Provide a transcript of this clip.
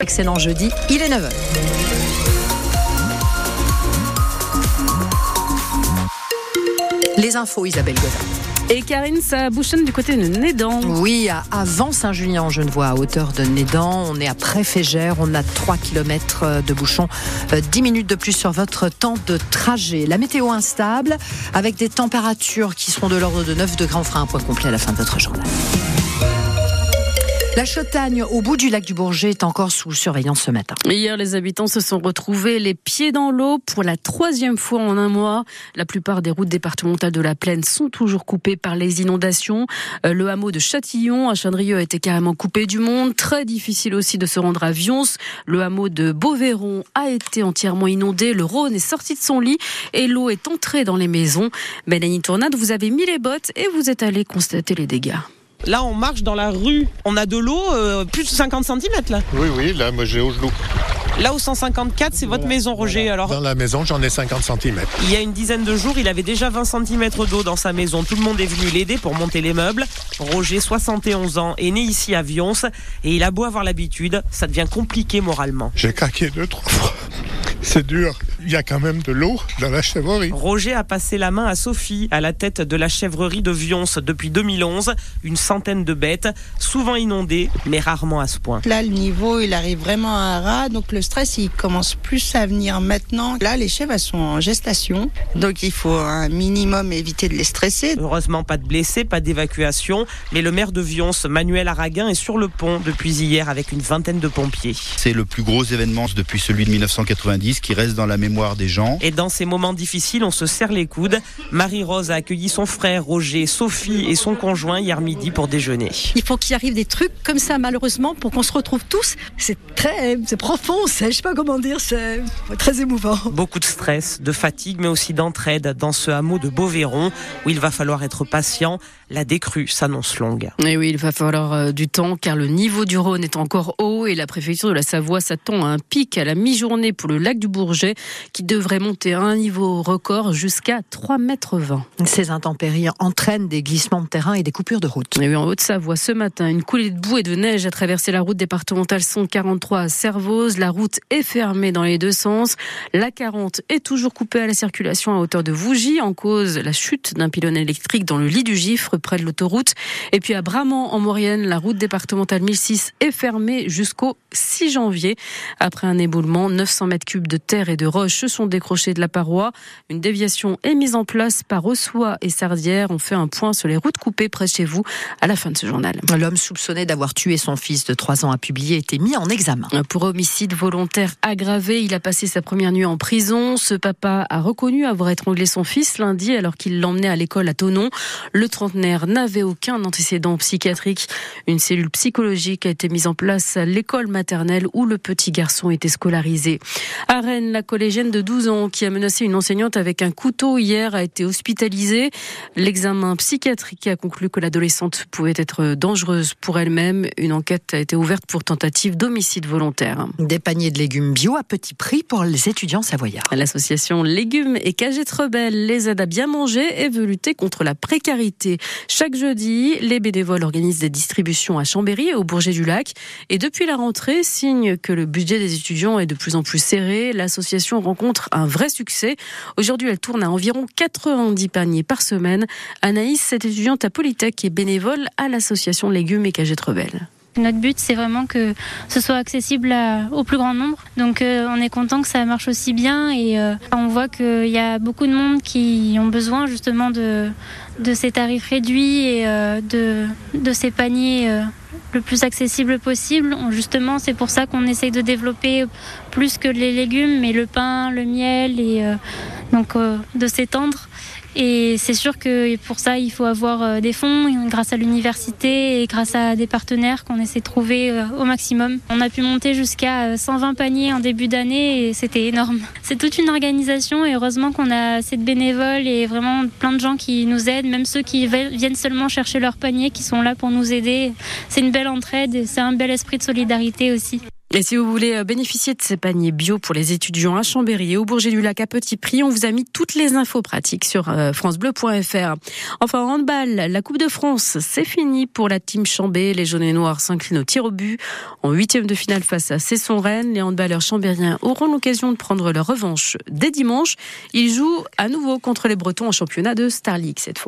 Excellent jeudi, il est 9h. Les infos, Isabelle Godin. Et Karine, ça bouchonne du côté de Nédan. Oui, à avant Saint-Julien en Genevois, à hauteur de Nédan. On est à Préfégère, on a 3 km de bouchon, 10 minutes de plus sur votre temps de trajet. La météo instable, avec des températures qui seront de l'ordre de 9 degrés. On fera un point complet à la fin de votre journal. La Chatagne, au bout du lac du Bourget, est encore sous surveillance ce matin. Hier, les habitants se sont retrouvés les pieds dans l'eau pour la troisième fois en un mois. La plupart des routes départementales de la plaine sont toujours coupées par les inondations. Euh, le hameau de Châtillon à Chandrieux a été carrément coupé du monde. Très difficile aussi de se rendre à Vions. Le hameau de Beauvairon a été entièrement inondé. Le Rhône est sorti de son lit et l'eau est entrée dans les maisons. Mélanie Tournade, vous avez mis les bottes et vous êtes allé constater les dégâts. Là, on marche dans la rue. On a de l'eau, euh, plus de 50 cm là. Oui, oui, là, moi j'ai au genou. Là, au 154, c'est votre maison, Roger. Alors, Dans la maison, j'en ai 50 cm. il y a une dizaine de jours, il avait déjà 20 cm d'eau dans sa maison. Tout le monde est venu l'aider pour monter les meubles. Roger, 71 ans, est né ici à Vions et il a beau avoir l'habitude, ça devient compliqué moralement. J'ai craqué deux, trois fois. C'est dur. Il y a quand même de l'eau dans la chèvrerie. Roger a passé la main à Sophie, à la tête de la chèvrerie de Vions depuis 2011. Une centaine de bêtes, souvent inondées, mais rarement à ce point. Là, le niveau, il arrive vraiment à ras, donc le stress, il commence plus à venir maintenant. Là, les chèvres, elles sont en gestation, donc il faut un minimum éviter de les stresser. Heureusement, pas de blessés, pas d'évacuation, mais le maire de Vions, Manuel Araguin, est sur le pont depuis hier avec une vingtaine de pompiers. C'est le plus gros événement depuis celui de 1990 qui reste dans la mémoire des gens. Et dans ces moments difficiles, on se serre les coudes. Marie-Rose a accueilli son frère Roger, Sophie et son conjoint hier midi pour déjeuner. Il faut qu'il arrive des trucs comme ça, malheureusement, pour qu'on se retrouve tous. C'est très, c'est profond, c'est, je sais pas comment dire, c'est très émouvant. Beaucoup de stress, de fatigue, mais aussi d'entraide dans ce hameau de Beauvairon où il va falloir être patient. La décrue s'annonce longue. Et oui, il va falloir euh, du temps car le niveau du Rhône est encore haut et la préfecture de la Savoie s'attend à un pic à la mi-journée pour le lac du Bourget qui devrait monter à un niveau record jusqu'à 3,20 mètres. Ces intempéries entraînent des glissements de terrain et des coupures de route. En Haute-Savoie, ce matin, une coulée de boue et de neige a traversé la route départementale 143 à Servoz. La route est fermée dans les deux sens. La 40 est toujours coupée à la circulation à hauteur de Vougy en cause la chute d'un pylône électrique dans le lit du Gifre près de l'autoroute. Et puis à Bramant en Maurienne, la route départementale 1006 est fermée jusqu'au 6 janvier. Après un éboulement, 900 mètres cubes de terre et de roches sont décrochés de la paroi. Une déviation est mise en place par Ossois et Sardière. On fait un point sur les routes coupées près de chez vous à la fin de ce journal. L'homme soupçonné d'avoir tué son fils de 3 ans a publié a été mis en examen. Pour homicide volontaire aggravé, il a passé sa première nuit en prison. Ce papa a reconnu avoir étranglé son fils lundi alors qu'il l'emmenait à l'école à Tonon. Le trentenaire n'avait aucun antécédent psychiatrique. Une cellule psychologique a été mise en place à l'école maternelle où le petit garçon était scolarisé. À Rennes, la collégienne de 12 ans qui a menacé une enseignante avec un couteau hier a été hospitalisée. L'examen psychiatrique a conclu que l'adolescente pouvait être dangereuse pour elle-même. Une enquête a été ouverte pour tentative d'homicide volontaire. Des paniers de légumes bio à petit prix pour les étudiants savoyards. L'association Légumes et Cagettes Rebelles les aide à bien manger et veut lutter contre la précarité. Chaque jeudi, les bénévoles organisent des distributions à Chambéry et au Bourget du Lac. Et depuis la rentrée, signe que le budget des étudiants est de plus en plus serré, l'association rencontre un vrai succès. Aujourd'hui, elle tourne à environ 90 paniers par semaine. Anaïs, cette étudiante à Polytech, est bénévole à l'association Légumes et Cagettes Rebelles. Notre but, c'est vraiment que ce soit accessible au plus grand nombre. Donc, euh, on est content que ça marche aussi bien et euh, on voit qu'il y a beaucoup de monde qui ont besoin justement de, ces tarifs réduits et euh, de, ces paniers le plus accessible possible. Justement, c'est pour ça qu'on essaye de développer plus que les légumes, mais le pain, le miel et euh, donc euh, de s'étendre. Et c'est sûr que pour ça, il faut avoir euh, des fonds grâce à l'université et grâce à des partenaires qu'on essaie de trouver euh, au maximum. On a pu monter jusqu'à euh, 120 paniers en début d'année et c'était énorme. C'est toute une organisation et heureusement qu'on a assez de bénévoles et vraiment plein de gens qui nous aident, même ceux qui viennent seulement chercher leur panier, qui sont là pour nous aider. C'est une belle entraide et c'est un bel esprit de solidarité aussi. Et si vous voulez euh, bénéficier de ces paniers bio pour les étudiants à Chambéry et au Bourget du Lac à Petit Prix, on vous a mis toutes les infos pratiques sur euh, francebleu.fr. Enfin, en handball, la Coupe de France, c'est fini pour la team Chambé. Les jaunes et noirs s'inclinent au tir au but en huitième de finale face à Cesson-Rennes. Les handballeurs chambériens auront l'occasion de prendre leur revanche dès dimanche. Ils jouent à nouveau contre les Bretons en championnat de Star League cette fois.